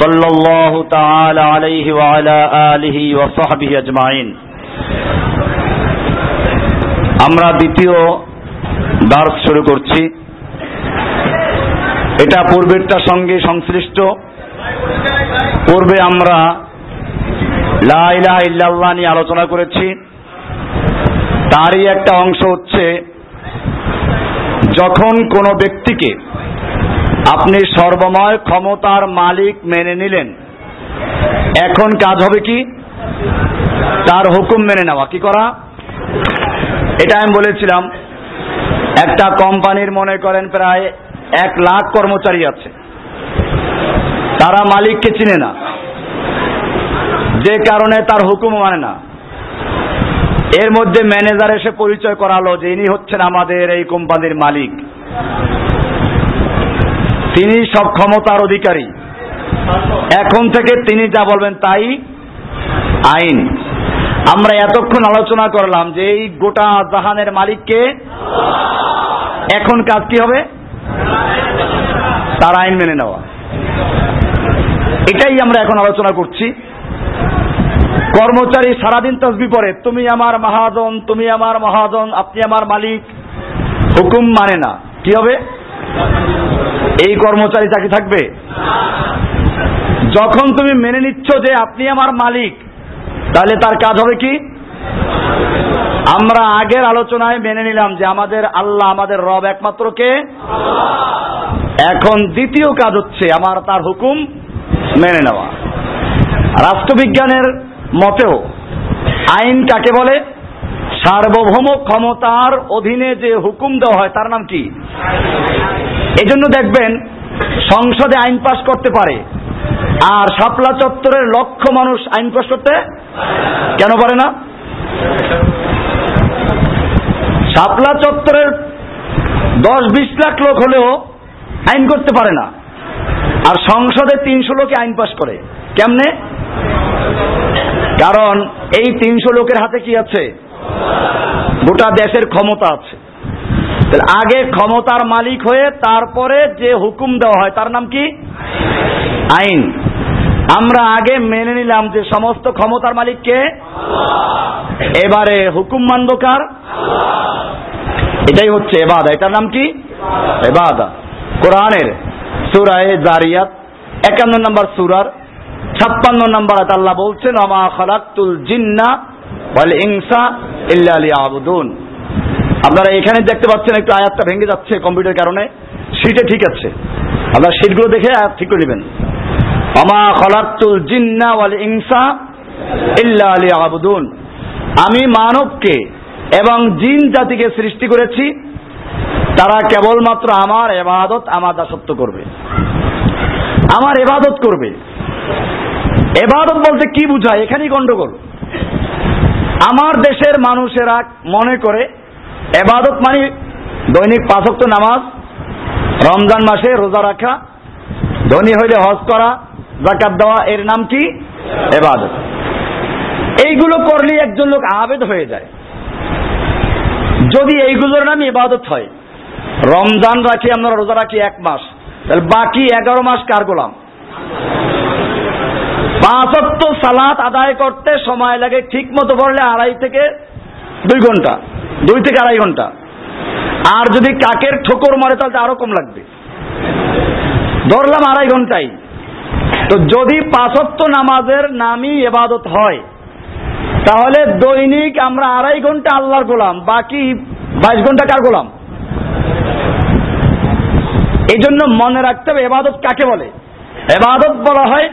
صلى الله تعالى عليه وعلى آله وصحبه أجمعين আমরা দ্বিতীয় দার্স শুরু করছি এটা পূর্বেরটার সঙ্গে সংশ্লিষ্ট পূর্বে আমরা লা ইলাহা ইল্লাল্লাহ নিয়ে আলোচনা করেছি তারই একটা অংশ হচ্ছে যখন কোনো ব্যক্তিকে আপনি সর্বময় ক্ষমতার মালিক মেনে নিলেন। এখন কাজ হবে কি? তার হুকুম মেনে নেওয়া। কি করা? এটা আমি বলেছিলাম, একটা কোম্পানির মনে করেন প্রায় এক লাখ কর্মচারী আছে। তারা মালিককে চিনে না। যে কারণে তার হুকুম মানে না। এর মধ্যে ম্যানেজার এসে পরিচয় করালো যে ইনি হচ্ছেন আমাদের এই কোম্পানির মালিক। তিনি সব ক্ষমতার অধিকারী। এখন থেকে তিনি যা বলবেন তাই আইন। আমরা এতক্ষণ আলোচনা করলাম যে এই গোটা জাহানের মালিককে এখন কাজ কি হবে? তার আইন মেনে নেওয়া। এটাই আমরা এখন আলোচনা করছি। কর্মচারী সারাদিন তসবি পরে তুমি আমার মহাজন, তুমি আমার মহাজন, আপনি আমার মালিক। হুকুম মানে না। কি হবে? এই কর্মচারী চাকরি থাকবে? যখন তুমি মেনে নিচ্ছ যে আপনি আমার মালিক, তাহলে তার কাজ হবে কি? আমরা আগের আলোচনায় মেনে নিলাম যে আমাদের আল্লাহ আমাদের রব একমাত্র কে? এখন দ্বিতীয় কাজ হচ্ছে আমার তার হুকুম মেনে নেওয়া। রাষ্ট্রবিজ্ঞানের মতেও আইন কাকে বলে? সার্বভৌম ক্ষমতার অধীনে যে হুকুম দেওয়া হয়, তার নাম কি? এজন্য দেখবেন, সংসদে আইন পাশ করতে পারে, আর শাপলা চত্বরের লক্ষ মানুষ আইন পাশ করতে কেন পারে না? শাপলা চত্বরের দশ বিশ লাখ লোক হলেও আইন করতে পারে না, আর সংসদে তিনশো লোকে আইন পাশ করে। কেমনে? কারণ এই তিনশো লোকের হাতে কি আছে? গোটা দেশের ক্ষমতা আছে। আগে ক্ষমতার মালিক হয়ে তারপরে যে হুকুম দেওয়া হয়, তার নাম কি? আইন। আমরা আগে মেনে নিলাম যে সমস্ত ক্ষমতার মালিককে এবারে হুকুম মানব কার? এটাই হচ্ছে এবাদা। এটার নাম কি? এবাদা। কোরআনের সুরায় জারিয়াত একান্ন নম্বর সুরার ছাপ্পান্ন নম্বর আল্লাহ বলছেন, আমা খালাক্তুল জিন্না ওয়াল ইনসা ইল্লা লিয়াবুদুন। আপনারা এখানে দেখতে পাচ্ছেন একটু আয়াতটা ভেঙে যাচ্ছে কম্পিউটার কারণে। সিটে ঠিক আছে। আপনারা সিটগুলো দেখে আয়াত ঠিক করে নেবেন। আমা খালাক্তুল জিন্না ওয়াল ইনসা ইল্লা লিয়াবুদুন। আমি মানবকে এবং জিন জাতিকে সৃষ্টি করেছি। তারা কেবলমাত্র আমার এবাদত, আমার দাসত্ব করবে। আমার এবাদত করবে। এবাদত বলতে কি বুঝায়? এখানেই গন্ডগোল। আমার দেশের মানুষেরা মনে করে এবাদত মানে দৈনিক পাঁচক্ত নামাজ, রমজান মাসে রোজা রাখা, ধনী হইলে হজ করা জাকাত দেওয়া, এর নাম কি? এবাদত। এইগুলো করলে একজন লোক আবেদ হয়ে যায়। যদি এইগুলোর নাম ইবাদত হয়, রমজান রাখি, আমরা রোজা রাখি এক মাস, তাহলে বাকি এগারো মাস কার গোলাম? পাঁচত্ব সালাত আদায় করতে সময় লাগে ঠিক মতো পড়লে আড়াই থেকে দুই ঘণ্টা। দুই থেকে আড়াই ঘণ্টা। আর যদি কাকের ঠোকর মারে, তাহলে আরও কম লাগবে। ধরলাম আড়াই ঘন্টাই। তো যদি পাঁচত্ব নামাজের নামই এবাদত হয়, তাহলে দৈনিক আমরা আড়াই ঘণ্টা আল্লাহর গোলাম, বাকি বাইশ ঘণ্টা কার গোলাম? এই জন্য মনে রাখতে হবে, এবাদত কাকে বলে? এবাদত বলা হয়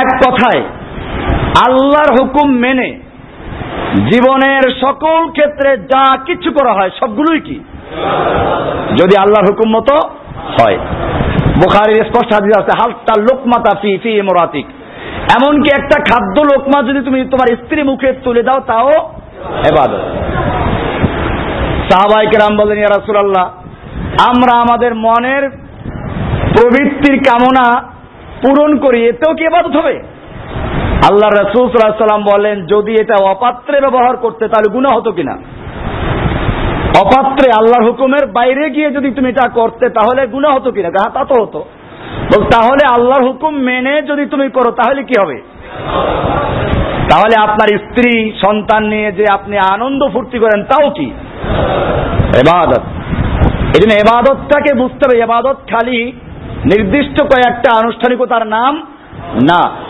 এক কথায়, আল্লাহর হুকুম মেনে জীবনের সকল ক্ষেত্রে যা কিছু করা হয়, সবগুলোই কি? যদি আল্লাহর হুকুম মতো হয়। বুখারির স্পষ্ট হাদিস আছে হালতা লোকমাতা ফি ফি মোরাতিক এমনকি একটা খাদ্য লোকমা যদি তুমি তোমার স্ত্রী মুখে তুলে দাও, তাও এবাদত। সাহাবাই কেরাম বলেন, ইয়া আমরা আমাদের মনের প্রবৃত্তির কামনা পূরণ করি, এতেও কি এবাদত হবে? আল্লাহ রসুল সাল্লাম বলেন, যদি এটা অপাত্রে ব্যবহার করতে, তাহলে গুণা হতো কিনা? অপাত্রে আল্লাহর হুকুমের বাইরে গিয়ে যদি তুমি এটা করতে, তাহলে গুণা হতো কিনা? হ্যাঁ তা তো হতো। তাহলে আল্লাহর হুকুম মেনে যদি তুমি করো, তাহলে কি হবে? তাহলে আপনার স্ত্রী, সন্তান নিয়ে যে আপনি আনন্দ ফুর্তি করেন, তাও কি? এবাদত। এই জন্য এবাদতটাকে বুঝতে হবে। এবাদত খালি নির্দিষ্ট কয়েকটা আনুষ্ঠানিকতার নাম না।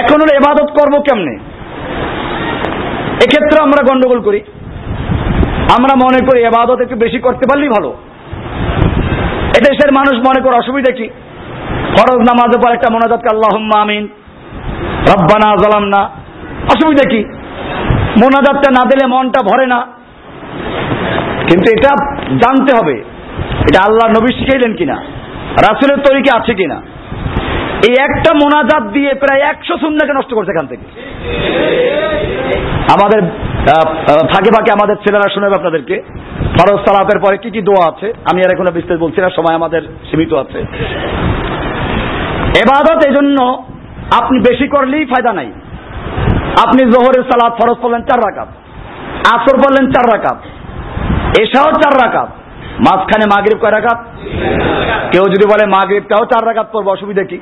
এখন হলো এবাদত করব কেমনে? এক্ষেত্রে আমরা গন্ডগোল করি। আমরা মনে করি এবাদত একটু বেশি করতে পারলেই ভালো। এদেশের মানুষ মনে করে অসুবিধা কি? ফরজ নামাজের পর একটা মোনাজাতকে আল্লাহ আমিন। রব্বানা জালাম না অসুবিধা কি? মোনাজাতটা না দিলে মনটা ভরে না। কিন্তু এটা জানতে হবে। এটা আল্লাহ নবী শিখাইলেন কিনা? রাসুলের তরিকে আছে কিনা? এই একটা মোনাজাত দিয়ে প্রায় একশো সুন্নাকে নষ্ট করছে এখান থেকে। আমাদের ফাঁকে ফাঁকে আমাদের ছেলেরা শোনাবে আপনাদেরকে। ফরজ সালাতের পরে কি কি দোয়া আছে? আমি আর এখন বিস্তারিত বলছি না, সময় আমাদের সীমিত আছে। এবাদত এই জন্য আপনি বেশি করলেই ফায়দা নাই। আপনি জোহরের সালাদ ফরজ পড়লেন চার রাকাত, আসর পড়লেন চার রাকাত এসাও চার রাকাত, মাঝখানে মাগরিব কয় রাকাত? কেউ যদি বলে মাগরিবটাও চার রাকাত পড়ব, অসুবিধা কি?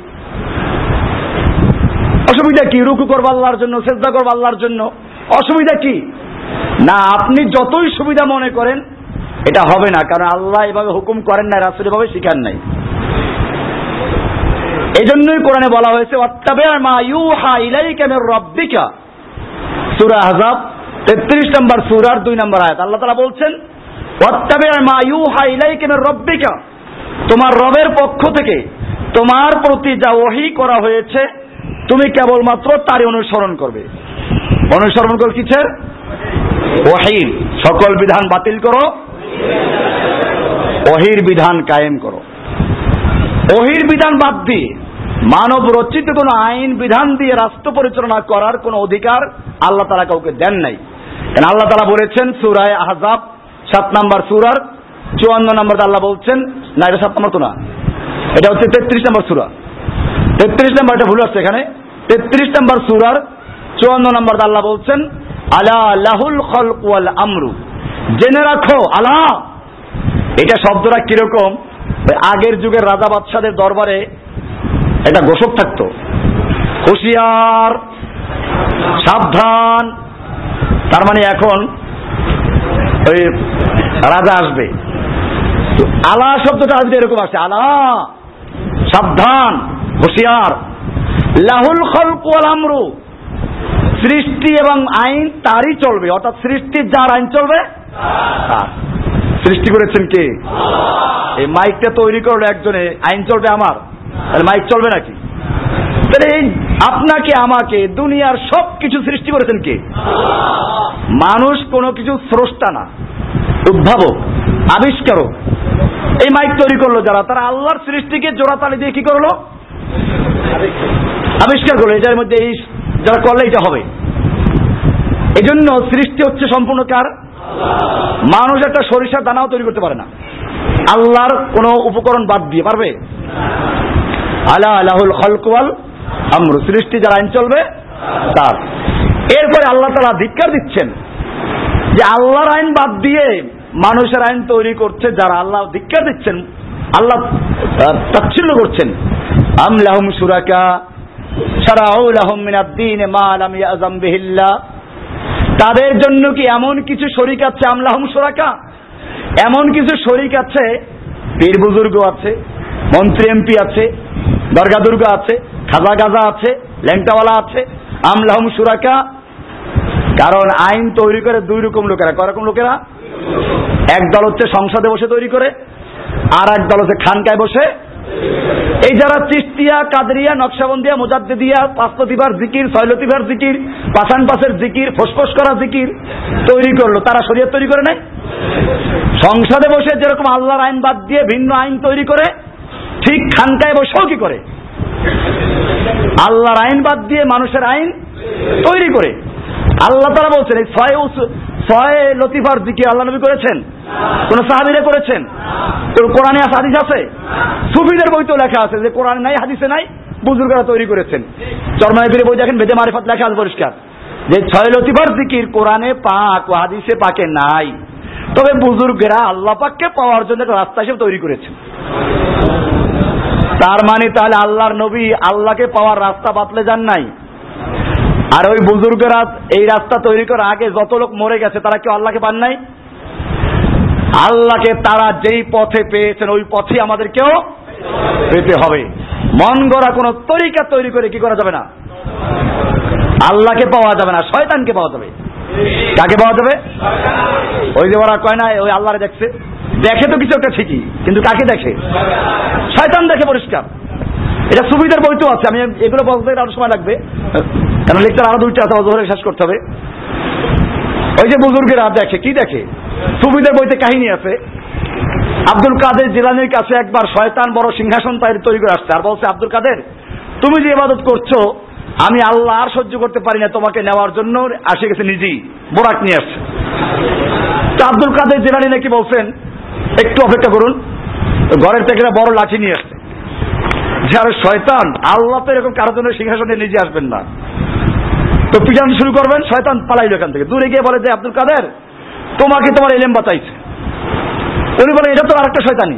অসুবিধা কি? রুকু করব আল্লাহর জন্য শ্রদ্ধা করব আল্লাহর জন্য। অসুবিধা কি? না, আপনি যতই সুবিধা মনে করেন, এটা হবে না, কারণ আল্লাহ এভাবে হুকুম করেন নাই, রাসুল এভাবে শিখান নাই। এই জন্যই কোরআনে বলা হয়েছে মা ইউহা ইলাইকা মির রাব্বিকা। সূরা 33 নম্বর সূরার 2 নম্বর আয়াত। আল্লাহ তাআলা বলছেন অত্তাবে মা ইউহা ইলাইকা মির রাব্বিকা। তোমার রবের পক্ষ থেকে তোমার প্রতি যা ওহি করা হয়েছে তুমি কেবলমাত্র তারই অনুসরণ করবে। অনুসরণ করো কিসের? ওহির সকল বিধান বাতিল করো। ওহির বিধান কায়েম করো। ওহির বিধান বাদ দিয়ে মানব রচিত কোন আইন, বিধান দিয়ে রাষ্ট্র পরিচালনা করার কোন অধিকার আল্লাহ তারা কাউকে দেন নাই। কেন আল্লাহ তালা বলেছেন, সুরায় আহজাব, সাত নাম্বার সুরার, চুয়ান্ন নম্বর আল্লাহ বলছেন, না, এটা সাত নম্বর তো না। এটা হচ্ছে তেত্রিশ নম্বর সুরা। তেত্রিশ নম্বর এটা ভুল আসছে এখানে। তেত্রিশ নম্বর সুরার চুয়ান্ন নম্বর আল্লাহ বলছেন, আলা লাহুল খলক আমরু। জেনে রাখো, আলা। এটা শব্দটা কীরকম? আগের যুগের রাজা বাদশাদের দরবারে একটা গোসক থাকতো। হুশিয়ার, সাবধান। তার মানে এখন ওই রাজা আসবে। আলা শব্দটা আসবে এরকম আসছে, আলা, সাবধান। হুশিয়ার। লাহুল খলক আমরু। সৃষ্টি এবং আইন তারই চলবে। অর্থাৎ সৃষ্টির যার আইন চলবে সৃষ্টি করেছেন কে? এই মাইকটা তৈরি করল একজনে, আইন চলবে আমার। তাহলে মাইক চলবে নাকি? তাহলে আপনাকে, আমাকে, দুনিয়ার সব কিছু সৃষ্টি করেছেন কে? মানুষ কোনো কিছু স্রষ্টা না। উদ্ভাবক, আবিষ্কারক। এই মাইক তৈরি করল যারা, তারা আল্লাহর সৃষ্টিকে জোড়াতালি দিয়ে কি করল? আবিষ্কার করল, এটার মধ্যে এই যারা করলে এটা হবে। এই জন্য সৃষ্টি হচ্ছে সম্পূর্ণ কার? মানুষ একটা সরিষার দানাও তৈরি করতে পারে না। আল্লাহর কোন উপকরণ বাদ দিয়ে, পারবে? আলা আলাহুল খলকওয়াল আমরু, সৃষ্টি যার আইন চলবে, তার। এরপরে আল্লাহ তারা ধিক্কার দিচ্ছেন যে আল্লাহর আইন বাদ দিয়ে মানুষের আইন তৈরি করছে যারা। আল্লাহ ধিক্কার দিচ্ছেন আল্লাহ তাচ্ছিল্য করছেন। আম লাহুম সুরাকা শারাউ লাহুম মিনাদ-দীন মা লাম বিহিল্লাহ তাদের জন্য কি এমন কিছু শরিক আছে আমলাহম সুরাকা এমন কিছু শরিক আছে, পীর বুজুর্গ আছে, মন্ত্রী এমপি আছে দরগা দুর্গা আছে, খাজা গাজা আছে, ল্যাংটাওয়ালা আছে আমলাহম সুরাকা কারণ আইন তৈরি করে দুই রকম লোকেরা। কয় রকম লোকেরা? এক দল হচ্ছে সংসদে বসে তৈরি করে আর এক দল হচ্ছে খানকায় বসে। এই যারা চিস্তিয়া কাদরিয়া, নকশাবন্দিয়া, মোজাদ্দিদিয়া, পাঁচলতিবার জিকির, ছয়লতিবার জিকির পাশান পাশের জিকির, ফোসফোস করা জিকির তৈরি করল। তারা শরীয়ত তৈরি করে নাই? সংসদে বসে যেরকম আল্লাহর আইন বাদ দিয়ে ভিন্ন আইন তৈরি করে, ঠিক খানকায় বসেও কি করে? আল্লাহর আইন বাদ দিয়ে মানুষের আইন তৈরি করে। আল্লাহ তারা বলছেন, এই ছয় ছয় লতিফার দিকে আল্লাহ নবী করেছেন? কোন সাহাবিরে করেছেন? কোরআনে হাদিস আছে? সুফিদের বইতেও লেখা আছে যে কোরআনে নাই, হাদিসে নাই, বুজুর্গরা তৈরি করেছেন। চরমায়ের বই দেখেন, বেদে মারিফাত লেখা আছে পরিষ্কার। যে ছয় লতিফার দিকির কোরআনে পাক ও হাদিসে পাকে নাই। তবে বুজুর্গেরা আল্লাহ পাককে পাওয়ার জন্য একটা রাস্তা হিসেবে তৈরি করেছেন। তার মানে তাহলে আল্লাহর নবী আল্লাহকে পাওয়ার রাস্তা বাতলে যান নাই? আর ওই বুজুর্গরা এই রাস্তা তৈরি করার আগে যত লোক মরে গেছে, তারা কেউ আল্লাহকে পান নাই? আল্লাহকে তারা যেই পথে পেয়েছেন, ওই পথে আমাদেরকেও পেতে হবে। মন গড়া কোন তরিকা তৈরি করে কি করা যাবে না? আল্লাহকে পাওয়া যাবে না, শয়তানকে পাওয়া যাবে। কাকে পাওয়া যাবে? ওই যে ওরা কয় না, ওই আল্লাহরে দেখছে। দেখে তো কিছু একটা ঠিকই, কিন্তু কাকে দেখে? শয়তান দেখে পরিষ্কার। এটা সুবিধার বইতেও আছে, আমি এগুলো বলতে আরও সময় লাগবে। কারণ লেকচার আরও দুইটা আছে ধরে শেষ করতে হবে। ওই যে বুজুর্গেরা দেখে, কি দেখে? সুবিধার বইতে কাহিনী আছে। আব্দুল কাদের জিলানির কাছে একবার শয়তান বড় সিংহাসন তৈরি করে আসছে, আর বলছে, আব্দুল কাদের, তুমি যে ইবাদত করছ, আমি আল্লাহ আর সহ্য করতে পারি না, তোমাকে নেওয়ার জন্য আসে গেছে নিজেই, বোরাক নিয়ে আসছে। তো আব্দুল কাদের জেলানি নাকি বলছেন, একটু অপেক্ষা করুন, ঘরের থেকে বড় লাঠি নিয়ে আসছে। যার শয়তান, আল্লাহ তো এরকম কারোর জন্য সিংহাসনে নিজে আসবেন না। তো পিছান শুরু করবেন, শয়তান পালাইল এখান থেকে। দূরে গিয়ে বলে যে, আব্দুল কাদের, তোমাকে তোমার এলেম বাঁচাইছে। উনি বলে এটা তো আরেকটা শয়তানি।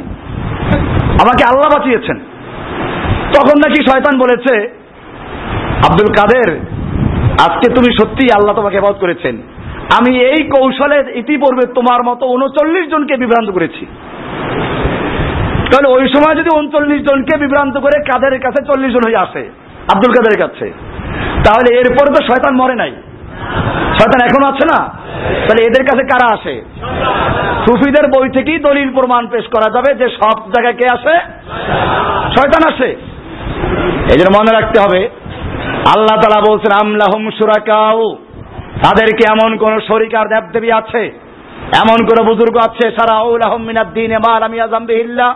আমাকে আল্লাহ বাঁচিয়েছেন। তখন নাকি শয়তান বলেছে, আব্দুল কাদের, আজকে তুমি সত্যি আল্লাহ তোমাকে বাদ করেছেন। আমি এই কৌশলে ইতিপূর্বে তোমার মতো উনচল্লিশ জনকে বিভ্রান্ত করেছি। তাহলে ওই সময় যদি উনচল্লিশ জনকে বিভ্রান্ত করে কাদের কাছে চল্লিশ জন হয়ে আসে? আব্দুল কাদের কাছে। তাহলে এরপরে তো শয়তান মরে নাই। শয়তান এখনও আছে না? তাহলে এদের কাছে কারা আসে? সুফিদের বই থেকেই দলিল প্রমাণ পেশ করা যাবে যে সব জায়গায় কে আসে? শয়তান আসে। এই জন্য মনে রাখতে হবে, আল্লাহ তালা বলছেন আমলাহুম সুরাকাউ তাদেরকে এমন কোন শরিকার দেবদেবী আছে? এমন কোন বুজুর্গ আছে? সারা দিন এমার আমি আজাম্বিহিল্লা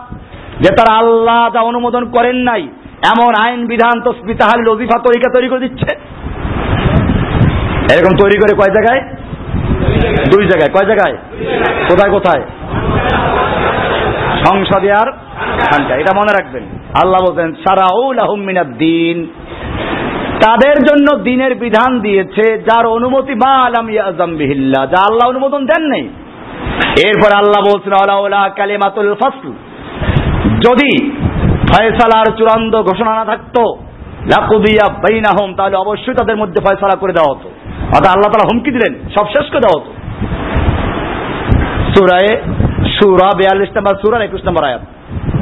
যে তারা আল্লাহ যা অনুমোদন করেন নাই, এমন আইন, বিধান, তসবি তাহাল লজিফা তরিকা তৈরি করে দিচ্ছে। এরকম তৈরি করে কয় জায়গায়? দুই জায়গায়। কয় জায়গায়? কোথায় কোথায়? সংসদে আর এটা মনে রাখবেন। আল্লাহ বলছেন সারাউল আহমিনাদ দিন। তাদের জন্য দিনের বিধান দিয়েছে, যার অনুমতি বা আলাম ইয়াজাম বিহিল্লা যা আল্লাহ অনুমোদন দেন এরপর আল্লাহ বলছেন, আলাউলা কালিমাতুল ফাসল। যদি ফয়সালার চূড়ান্ত ঘোষণা না থাকতো, লাকুদিয়া বাইনাহুম, তাহলে অবশ্যই তাদের মধ্যে ফয়সালা করে দেওয়া হতো। অর্থাৎ আল্লাহ তালা হুমকি দিলেন, সব শেষ করে দেওয়া হতো। সুরায় সুরা বিয়াল্লিশ নম্বর, সুরার একুশ নম্বর আয়াত।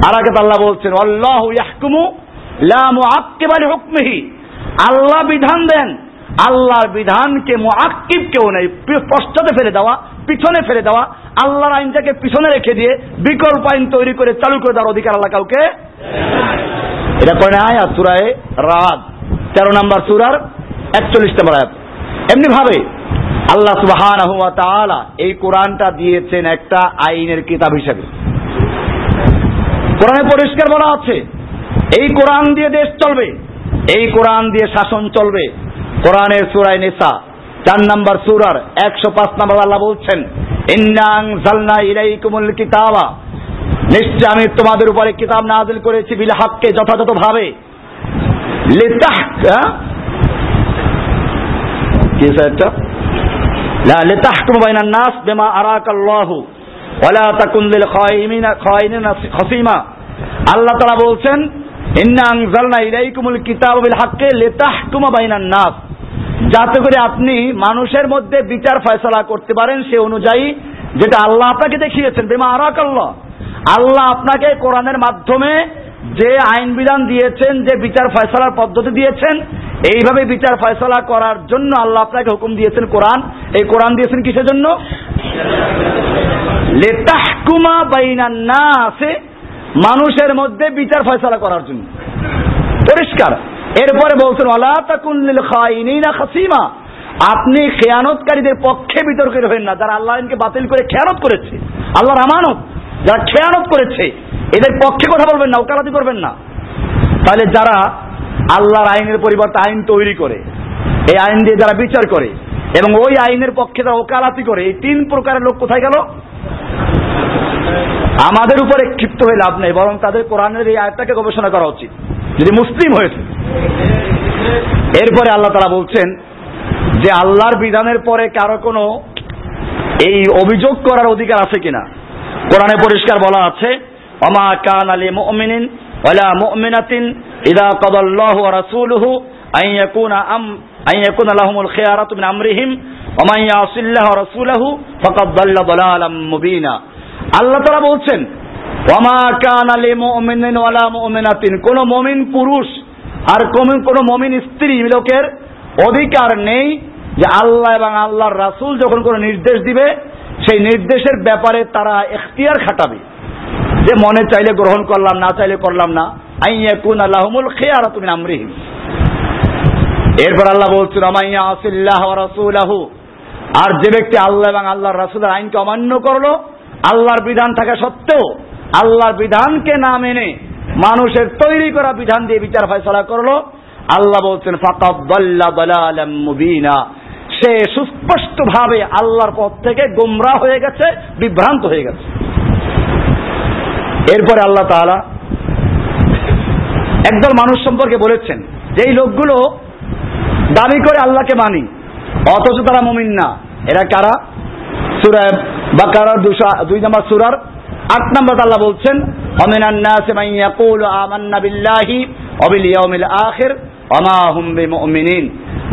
আর আগে আল্লাহ বলছেন, আল্লাহ ইয়াহকুমু লা মুআক্কিবা লিহুকমিহি আল্লাহ বিধান দেন আল্লাহর বিধানকে মুআক্কিব কেউ নেই পশ্চাতে ফেলে দেওয়া, পিছনে ফেলে দেওয়া, আল্লাহর আইনটাকে পিছনে রেখে দিয়ে বিকল্প আইন তৈরি করে চালু করে দেওয়ার অধিকার আল্লাহ কাউকে এটা করে আয়াত, সুরায় রাত তেরো নম্বর সুরার একচল্লিশ নম্বর আয়াত এমনি ভাবে আল্লাহ সুবাহান এই কোরআনটা দিয়েছেন একটা আইনের কিতাব হিসেবে। কোরআনে পরিষ্কার বলা আছে, এই কোরআন দিয়ে দেশ চলবে, এই কোরআন দিয়ে শাসন চলবে কোরআনের সুরায় নেশা চার নাম্বার সুরার একশো পাঁচ নাম্বার আল্লাহ বলছেন, ইন্নাং জালনা কিতাবা। নিশ্চয় আমি তোমাদের উপরে কিতাব নাজিল করেছি বিল হককে যথাযথ ভাবে লিতাহ হ্যাঁ? কি নাস খসিমা। আল্লাহ বলছেন, ইন্না আনজালনা ইলাইকুমুল কিতাবা বিল বাইনান নাস। যাতে করে আপনি মানুষের মধ্যে বিচার ফয়সলা করতে পারেন সে অনুযায়ী যেটা আল্লাহ আপনাকে দেখিয়েছেন। বেমা আরাকাল্লাহ। আল্লাহ আপনাকে কোরআনের মাধ্যমে যে আইন বিধান দিয়েছেন, যে বিচার ফয়সলার পদ্ধতি দিয়েছেন, এইভাবে বিচার ফয়সলা করার জন্য আল্লাহ আপনাকে হুকুম দিয়েছেন কোরআন। এই কোরআন দিয়েছেন কিসের জন্য? লেতাহকুমা বাইনান না আছে মানুষের মধ্যে বিচার ফয়সলা করার জন্য। পরিষ্কার। এরপরে বলছেন আলা খাইনিনা খাসিমা। আপনি খেয়ানতকারীদের পক্ষে বিতর্কের হবেন না। যারা আল্লাহকে বাতিল করে খেয়ানত করেছে, আল্লাহর আমানত, যারা খেয়ানত করেছে, এদের পক্ষে কথা বলবেন না, ওকালাতি করবেন না। তাহলে যারা আল্লাহর আইনের পরিবর্তে আইন তৈরি করে, এই আইন দিয়ে যারা বিচার করে, এবং ওই আইনের পক্ষে যারা ওকালাতি করে, এই তিন প্রকারের লোক কোথায় গেল? আমাদের উপরে ক্ষিপ্ত হয়ে লাভ নেই, বরং তাদের কোরআনের এই আয়টাকে গবেষণা করা উচিত। যদি মুসলিম হয়েছে এরপরে আল্লাহ তারা বলছেন যে আল্লাহর বিধানের পরে কারও কোনো এই অভিযোগ করার অধিকার আছে কিনা? কোরআনে পরিষ্কার বলা আছে অমা কান আলী ওয়ালা মুমিনাতিন ইদা কাদাল্লাহু রাসূলুহু ইয়াকুনা আম ইয়াকুনা লাহুমুল খিয়ারাতু মিন আমরিহিম রাসূলুহু ফাকাদ দাল্লা দালালাম মুবিনা। আল্লাহ তাআলা বলছেন কান আলী ওয়ালা কোন মুমিন পুরুষ আর কোন কোন মুমিন স্ত্রী লোকের অধিকার নেই যে আল্লাহ এবং আল্লাহর রাসূল যখন কোনো নির্দেশ দিবে, সেই নির্দেশের ব্যাপারে তারা এখতিয়ার খাটাবে। যে মনে চাইলে গ্রহণ করলাম, না চাইলে করলাম না। আইয়াকুন আল্লাহমুল খেয়ারা তুমি আমরিহিম। এরপর আল্লাহ বলছেন আমাইয়া আসিল্লাহ রাসূলাহু। আর যে ব্যক্তি আল্লাহ এবং আল্লাহর রাসূলের আইনকে অমান্য করল, আল্লাহর বিধান থাকা সত্ত্বেও আল্লাহর বিধানকে না মেনে মানুষের তৈরি করা বিধান দিয়ে বিচার ফয়সলা করল। আল্লাহ বলছেন মুবিনা। সে সুস্পষ্ট ভাবে আল্লাহর পথ থেকে গোমরা হয়ে গেছে, বিভ্রান্ত হয়ে গেছে। এরপরে আল্লাহ তাআলা একদল মানুষ সম্পর্কে বলেছেন যে এই লোকগুলো দাবি করে আল্লাহকে মানি, অথচ তারা মুমিন না। এরা কারা? সুরায় বাকারার দুই নম্বর সুরার আট নম্বর আল্লাহ বলছেন মান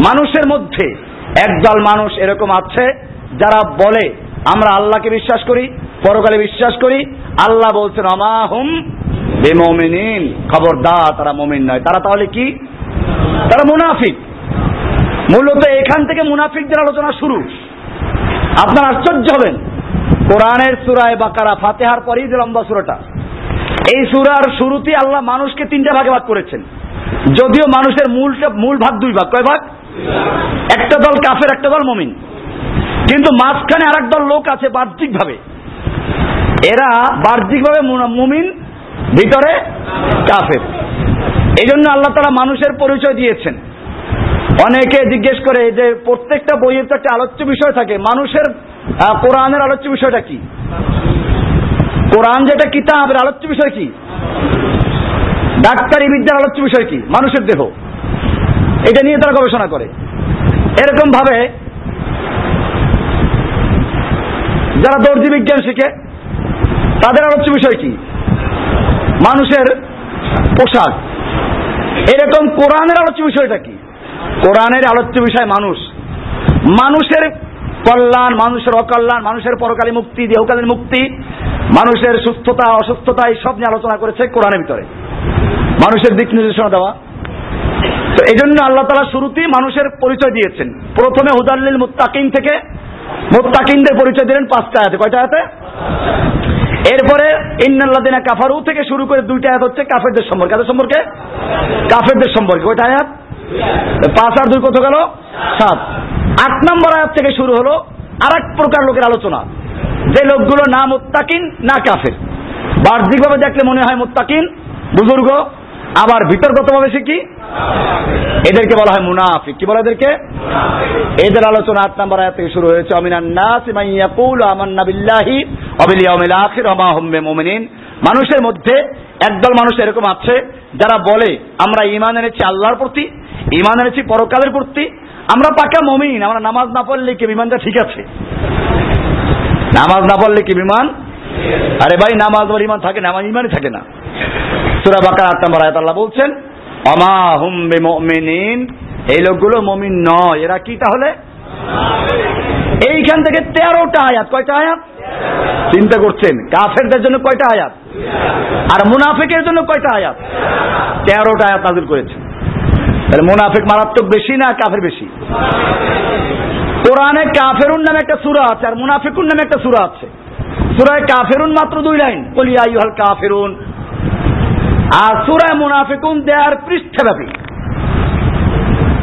মানুষের মধ্যে একদল মানুষ এরকম আছে যারা বলে, আমরা আল্লাহকে বিশ্বাস করি, পরকালে বিশ্বাস করি। আল্লাহ বলছেন আমা হুম বেমমিনিন। খবরদার, তারা মমিন নয়। তারা তাহলে কি? তারা মুনাফিক। মূলত এখান থেকে মুনাফিকদের আলোচনা শুরু। আপনার আশ্চর্য হবেন। কোরআনের সুরায় বাকারা, ফাতেহার পরেই যে লম্বা সুরাটা। এই সুরার শুরুতে আল্লাহ মানুষকে তিনটা ভাগে ভাগ করেছেন। যদিও মানুষের মূলটা মূল ভাগ দুই ভাগ। কয় ভাগ? একটা দল কাফের, একটা দল মমিন। কিন্তু মাঝখানে আর দল লোক আছে বাহ্যিকভাবে। এরা বাহ্যিকভাবে মুমিন, ভিতরে কাফের। এই জন্য আল্লাহ তারা মানুষের পরিচয় দিয়েছেন। অনেকে জিজ্ঞেস করে যে প্রত্যেকটা বইয়ের তো একটা আলোচ্য বিষয় থাকে। মানুষের কোরআনের আলোচ্য বিষয়টা কি? কোরআন যেটা কিতাবের আলোচ্য বিষয় কি? ডাক্তারি বিদ্যার আলোচ্য বিষয় কি? মানুষের দেহ। এটা নিয়ে তারা গবেষণা করে। এরকম ভাবে যারা দর্জি বিজ্ঞান শিখে, তাদের আলোচ্য বিষয় কি? মানুষের পোশাক। এরকম কোরআনের আলোচ্য বিষয়টা কি? কোরআনের আলোচ্য বিষয় মানুষ। মানুষের কল্যাণ, মানুষের অকল্যাণ, মানুষের পরকালী মুক্তি দেহকালীন মুক্তি, মানুষের সুস্থতা, অসুস্থতা, এই সব নিয়ে আলোচনা করেছে কোরআনের ভিতরে। মানুষের দিক নির্দেশনা দেওয়া। তো এই জন্য আল্লাহ তালা শুরুতেই মানুষের পরিচয় দিয়েছেন। প্রথমে হুদাল্লিল মুত্তাকিন থেকে মুত্তাকিনদের পরিচয় দিলেন পাঁচটা আয়াতে। কয়টা আয়াতে? এরপরে ইন্নাল্লাদিনা কাফারু থেকে শুরু করে দুইটা আয়াত হচ্ছে কাফেরদের সম্পর্কে। কাদের সম্পর্কে? কাফেরদের সম্পর্কে। কয়টা আয়াত? পাঁচ আর দুই কত গেল? সাত। আট নম্বর আয়াত থেকে শুরু হলো আর এক প্রকার লোকের আলোচনা। যে লোকগুলো না মোত্তাকিন, না কাফের। বাহ্যিকভাবে দেখলে মনে হয় মোত্তাকিন, বুজুর্গ, আবার ভিতরগতভাবে সে কি? এদেরকে বলা হয় মুনাফিক। কি বলে এদেরকে? এদের আলোচনা আট নম্বর আয়াত থেকে শুরু হয়েছে। অমিনান নাস মান আমান্না বিল্লাহি ওয়া ইয়াউমিল আখির ওয়া মা হুম বিমুমিনিন। মানুষের মধ্যে একদল মানুষ এরকম আছে যারা বলে, আমরা ইমান এনেছি আল্লাহর প্রতি, ঈমান এনেছি পরকালের প্রতি আমরা পাকা মমিন, আমরা নামাজ না পড়লে কি বিমানটা ঠিক আছে? নামাজ না পড়লে কি বিমান? আরে ভাই, নামাজ আর ইমান থাকে না, আমার ইমানই থাকে না। সুরা বাকার আট নম্বর আয়াত আল্লাহ বলছেন, অমা হুম বিমুমিনিন এই লোকগুলো মমিন নয়। এরা কি তাহলে? এইখান থেকে তেরোটা আয়াত। কয়টা আয়াত? চিন্তা করছেন, কাফেরদের জন্য কয়টা আয়াত? আর মুনাফিকের জন্য কয়টা আয়াত? তেরোটা আয়াত নাজিল করেছে। তাহলে মুনাফিক মারাত্মক বেশি না কাফের বেশি? কোরআনে কাফেরুন নামে একটা সুরা আছে আর মুনাফিকুন নামে একটা সুরা আছে। সুরায় কাফেরুন মাত্র দুই লাইন। কলিয়া ইউহাল কাফেরুন। আর সুরায় মুনাফিকুন দেয়ার পৃষ্ঠব্যাপী।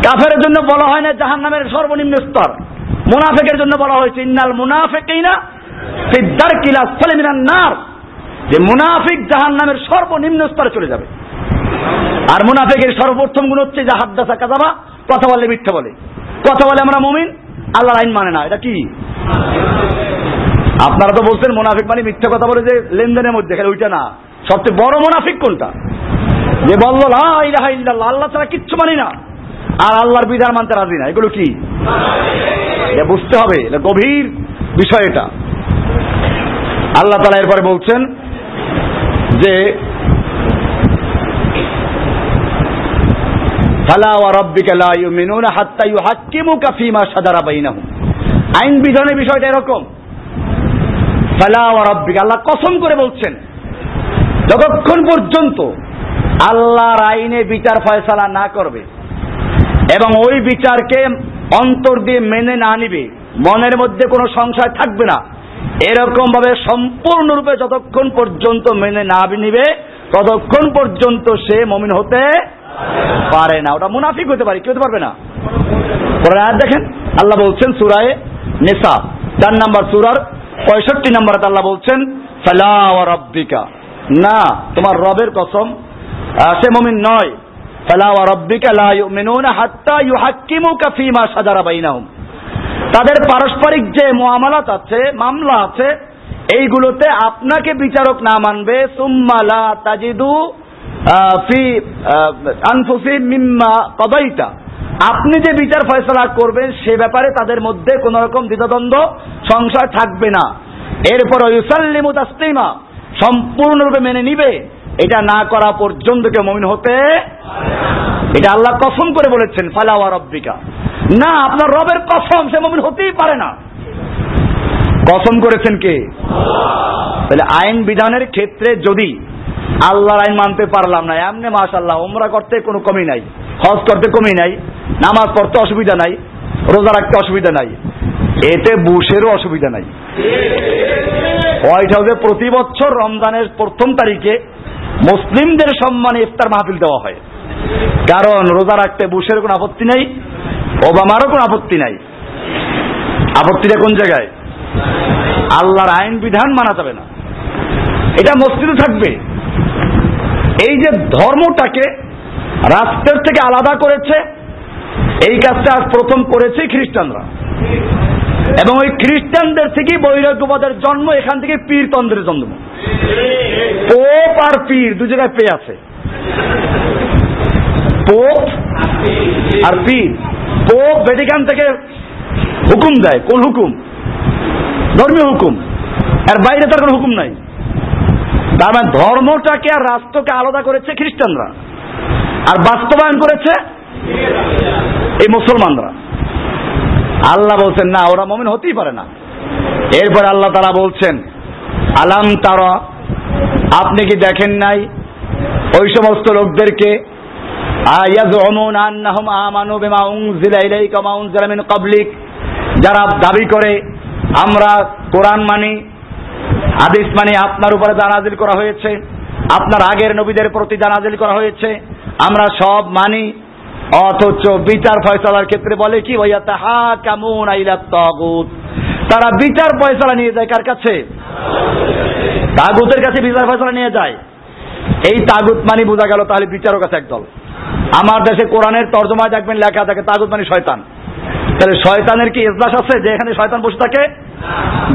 কাফের জন্য বলা হয় না জাহান নামের সর্বনিম্ন স্তর। মুনাফেকের জন্য বলা হয়েছে, ইন্নাল মুনাফেকিনা সিদ্ধার কিলা সলিমিনান নার। যে মুনাফিক জাহান নামের সর্বনিম্ন স্তরে চলে যাবে। আর মুনাফিকের সর্বপ্রথম গুণ হচ্ছে যে হাদ্দাসা কাজাবা কথা বলে মিথ্যা বলে। কথা বলে আমরা মুমিন, আল্লাহর আইন মানে না, এটা কি? আপনারা তো বলছেন মুনাফিক মানে মিথ্যা কথা বলে যে লেনদেনের মধ্যে, খেলে ওইটা না। সবচেয়ে বড় মুনাফিক কোনটা? যে বলল আল্লাহ ছাড়া কিচ্ছু মানি না। আর আল্লাহর বিধান মানতে রাজি না, এগুলো কি? বুঝতে হবে, এটা গভীর বিষয় এটা। আল্লাহ তালা এরপরে বলছেন যে আইন বিধানের বিষয়টা এরকম। আল্লাহ কসম করে বলছেন, যতক্ষণ পর্যন্ত আল্লাহর আইনে বিচার ফয়সালা না করবে এবং ওই বিচারকে অন্তর দিয়ে মেনে না নিবে, মনের মধ্যে কোনো সংশয় থাকবে না এরকম ভাবে সম্পূর্ণরূপে যতক্ষণ পর্যন্ত মেনে না নিবে, ততক্ষণ পর্যন্ত সে মমিন হতে পারে না। ওটা মুনাফিক হতে পারে, কি হতে পারবে না? পরে আর দেখেন, আল্লাহ বলছেন সুরায় নেশা চার নাম্বার সুরার পঁয়ষট্টি নাম্বার আল্লাহ বলছেন, ফালা রাব্বিকা। না, তোমার রবের কসম সে মমিন নয়। ফালা রাব্বিকা লা ইউমিনুনা হাত্তা ইউহাক্কিমুকা ফীমা শাজারা বাইনাহুম। তাদের পারস্পরিক যে মুআমালাত আছে, মামলা আছে, এইগুলোতে আপনাকে বিচারক না মানবে, সুম্মা লা তাজিদু ফি আহ, মিম্মা কদাইতা। আপনি যে বিচার ফয়সলা করবেন সে ব্যাপারে তাদের মধ্যে কোন রকম দ্বিধাদ্বন্দ্ব সংশয় থাকবে না। এরপর ইউসাল্লিমু তাসলিমা সম্পূর্ণরূপে মেনে নিবে। এটা না করা পর্যন্ত কেউ মমিন হতে এটা আল্লাহ কসম করে বলেছেন ফালাওয়া রব্বিকা। না আপনার রবের কসম সে মমিন হতেই পারে না। কসম করেছেন কে? তাহলে আইন বিধানের ক্ষেত্রে যদি আল্লাহর আইন মানতে পারলাম না। এমনি মাশাল্লাহ ওমরা করতে কোনো কমি নাই, হজ করতে কমি নাই, নামাজ পড়তে অসুবিধা নাই, রোজা রাখতে অসুবিধা নাই। এতে বুশেরও অসুবিধা নাই। হোয়াইট হাউসে প্রতি বছর রমজানের প্রথম তারিখে মুসলিমদের সম্মানে ইফতার মাহফিল দেওয়া হয়। কারণ রোজা রাখতে বুশের কোনো আপত্তি নেই, ওবামারও কোনো আপত্তি নাই। আপত্তিটা কোন জায়গায়? আল্লাহর আইন বিধান মানা যাবে না। এটা মসজিদে থাকবে। এই যে ধর্মটাকে রাষ্ট্রের থেকে আলাদা করেছে, এই কাজটা আজ প্রথম করেছে খ্রিস্টানরা। এবং ওই খ্রিস্টানদের থেকেই বৈরাগ্যবাদের জন্ম, এখান থেকে পীরতন্ত্রের জন্ম। পোপ আর পীর দু জায়গায় পে আছে। পোপ আর পীর। পোপ ভ্যাটিকান থেকে হুকুম দেয়, কোন হুকুম? ধর্মীয় হুকুম। আর বাইরে তার কোনো হুকুম নাই। তার মানে ধর্মটাকে আর রাষ্ট্রকে আলাদা করেছে খ্রিস্টানরা। আর বাস্তবায়ন করেছে এই মুসলমানরা। আল্লাহ বলছেন, না, ওরা মমিন হতেই পারে না। এরপর আল্লাহ তারা বলছেন, আলাম তারা, আপনি কি দেখেন নাই ওই সমস্ত লোকদেরকে যারা দাবি করে, আমরা কোরআন মানি হাদিস মানি আপনার উপরে যা নাজিল করা হয়েছে, আপনার আগের নবীদের প্রতি যা নাজিল করা হয়েছে, আমরা সব মানি। অথচ বিচার ফয়সালার ক্ষেত্রে বলে কি ভাইয়া তাহা কেমন আইলা তাগুত। তারা বিচার ফয়সালা নিয়ে যায় কার কাছে? তাগুতের কাছে বিচার ফয়সালা নিয়ে যায়। এই তাগুত মানি বোঝা গেল তাহলে বিচারক আছে একদল। আমার দেশে কোরআনের তর্জমায় দেখবেন লেখা থাকে, তাগুত মানে শয়তান। তাহলে শয়তানের কি এজলাস আছে যে এখানে শয়তান বসে থাকে?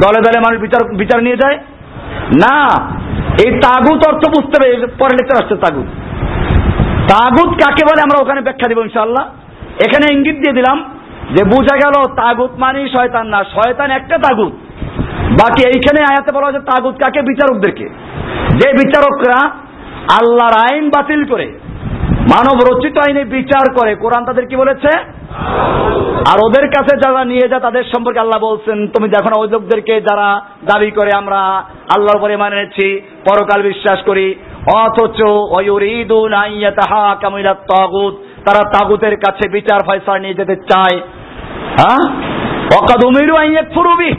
দলে দলে মানুষ বিচার বিচার নিয়ে যায়? না। এই তাগুত অর্থ বুঝতে হবে পরে লেকচার আসছে তাগুত। তাগুত কাকে বলে আমরা ওখানে ব্যাখ্যা দিব ইনশাল্লাহ এখানে ইঙ্গিত দিয়ে দিলাম যে বোঝা গেল তাগুত মানে শয়তান না, শয়তান একটা তাগুত। বাকি এইখানে আয়াতে বলা হয়েছে তাগুত কাকে? বিচারকদেরকে। যে বিচারকরা আল্লাহর আইন বাতিল করে মানব রচিত আইনে বিচার করে। কোরআন তাদের কি বলেছে? আর ওদের কাছে যারা নিয়ে যায়, তাদের সম্পর্কে আল্লাহ বলছেন, তুমি দেখো ওই লোকদেরকে যারা দাবি করে, আমরা আল্লাহর উপরে মানে নিচ্ছি পরকাল বিশ্বাস করি। অথচ তাগুত তারা তাগুতের কাছে বিচার ফয়সালা নিয়ে যেতে চায়। হ্যাঁ? আন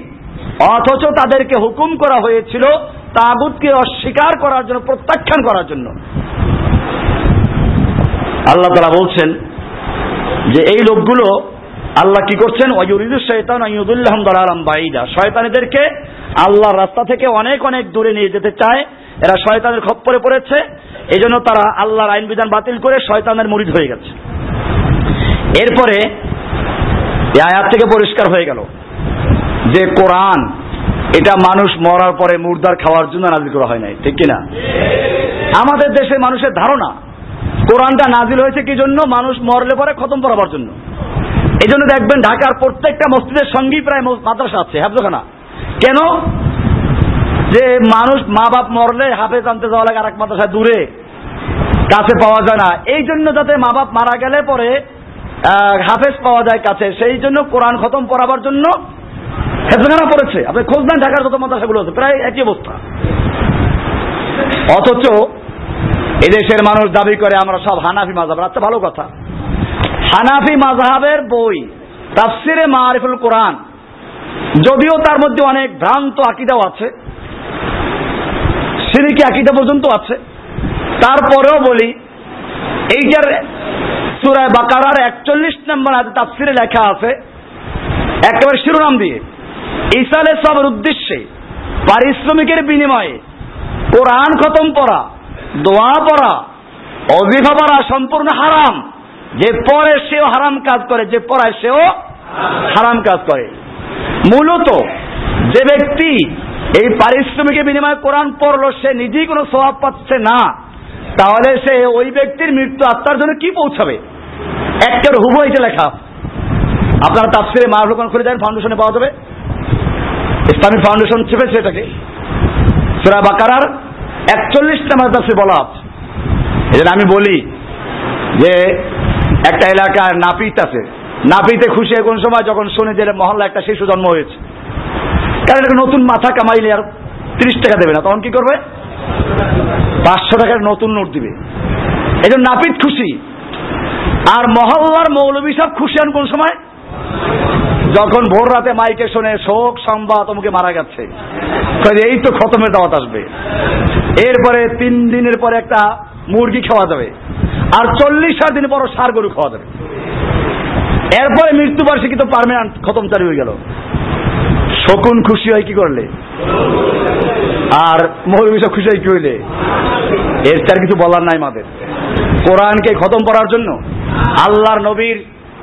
অথচ তাদেরকে হুকুম করা হয়েছিল তাগুতকে অস্বীকার করার জন্য, প্রত্যাখ্যান করার জন্য। আল্লাহ তালা বলছেন যে এই লোকগুলো আল্লাহ কি করছেন? ওয়ুরিদু শয়তান আইয়ুদুল্লাহম দালালাম বাইদা শয়তানীদেরকে আল্লাহর রাস্তা থেকে অনেক অনেক দূরে নিয়ে যেতে চায়। এরা শয়তানের খপ্পরে পড়েছে। এই জন্য তারা আল্লাহর আইন বিধান বাতিল করে শয়তানের মুরিদ হয়ে গেছে। এরপরে আয়াত থেকে পরিষ্কার হয়ে গেল যে কোরআন, এটা মানুষ মরার পরে মুর্দার খাওয়ার জন্য নাজিল করা হয় নাই। ঠিক কিনা? আমাদের দেশে মানুষের ধারণা কোরআনটা নাজিল হয়েছে কি জন্য? মানুষ মরলে পরে খতম করাবার জন্য। এই জন্য দেখবেন ঢাকার প্রত্যেকটা মসজিদের সঙ্গেই প্রায় মাদ্রাসা আছে, হাফজখানা। কেন? যে মানুষ মা বাপ মরলে হাফেজ আনতে যাওয়া লাগে আর এক মাদ্রাসায় দূরে। কাছে পাওয়া যায় না। এই জন্য যাতে মা বাপ মারা গেলে পরে হাফেজ পাওয়া যায় কাছে, সেই জন্য কোরআন খতম পড়াবার জন্য হেফজখানা পড়েছে। আপনি খোঁজ নেন ঢাকার যত মাদ্রাসাগুলো আছে, প্রায় একই অবস্থা। অথচ এদেশের মানুষ দাবি করে, আমরা সব হানাফি মাজাব আচ্ছা ভালো কথা। হানাফি মাজাহাবের বই, তাফসিরে মারিফুল কোরআন, যদিও তার মধ্যে অনেক ভ্রান্ত আকিদাও আছে, সিরিকি আকিদা পর্যন্ত আছে। তারপরেও বলি এইটার সুরায় বাকারার একচল্লিশ নম্বর হাতে তাফসিরে লেখা আছে, একেবারে শিরোনাম দিয়ে, ঈসা সবের উদ্দেশ্যে, পারিশ্রমিকের বিনিময়ে, কোরআন খতম পড়া দোয়া পড়া, অজিফা পড়া সম্পূর্ণ হারাম। যে পরে সেও হারাম কাজ করে, যে পড়ায় সেও হারাম কাজ করে। মূলত যে ব্যক্তি এই পারিশ্রমিকের বিনিময়ে কোরআন পড়ল, সে নিজেই কোনো স্বভাব পাচ্ছে না। তাহলে সে ওই ব্যক্তির মৃত্যু আত্মার জন্য কি পৌঁছাবে? একটার হুবু এটা লেখা। আপনারা তাফসিরে মাহরুকান খুলে দেন ফাউন্ডেশনে পাওয়া যাবে। ইসলামিক ফাউন্ডেশন চেপেছে এটাকে। সুরা বাকারার একচল্লিশ নাম্বার তাফসির বলা আছে। এই আমি বলি যে একটা এলাকার নাপিত আছে। নাপিতে খুশি কোন সময় যখন শুনে যে মহল্লা একটা শিশু জন্ম হয়েছে। কারণ একটা নতুন মাথা কামাইলে আর ত্রিশ টাকা দেবে না। তখন কি করবে? পাঁচশো টাকার নতুন নোট দিবে। এই নাপিত খুশি। আর মহল্লার মৌলবী সব খুশি হন কোন সময়? যখন ভোর রাতে মাইকে শুনে শোক সংবাদ তোমাকে মারা গেছে এই তো খতমের দাওয়াত আসবে। এরপরে তিন দিনের পরে একটা মুরগি খাওয়া যাবে, আর চল্লিশ সাত দিন পর সার গরু খাওয়া যাবে। এরপরে মৃত্যুবার্ষিকী তো পারমানেন্ট খতম চালু হয়ে গেল। শকুন খুশি হয় কি করলে? আর মৌলবী সব খুশি হয় কি হইলে? এর তার কিছু বলার নাই আমাদের কোরআনকে খতম করার জন্য আল্লাহর নবীর